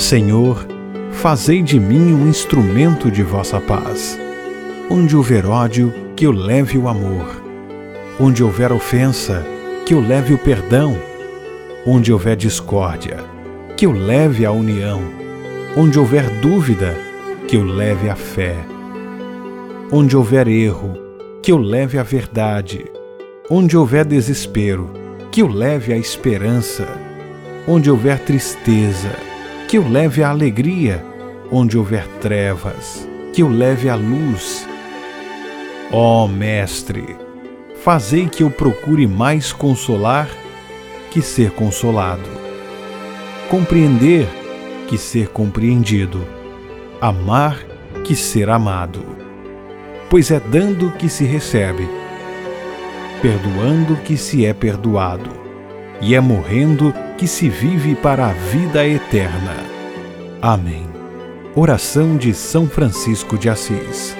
Senhor, fazei de mim um instrumento de vossa paz. Onde houver ódio, que eu leve o amor. Onde houver ofensa, que eu leve o perdão. Onde houver discórdia, que eu leve a união. Onde houver dúvida, que eu leve a fé. Onde houver erro, que eu leve a verdade. Onde houver desespero, que eu leve a esperança. Onde houver tristeza, que eu leve a alegria. Onde houver trevas, que eu leve a luz. Ó oh, Mestre, fazei que eu procure mais consolar que ser consolado, compreender que ser compreendido, amar que ser amado. Pois é dando que se recebe, perdoando que se é perdoado, e é morrendo que se vive para a vida eterna. Amém. Oração de São Francisco de Assis.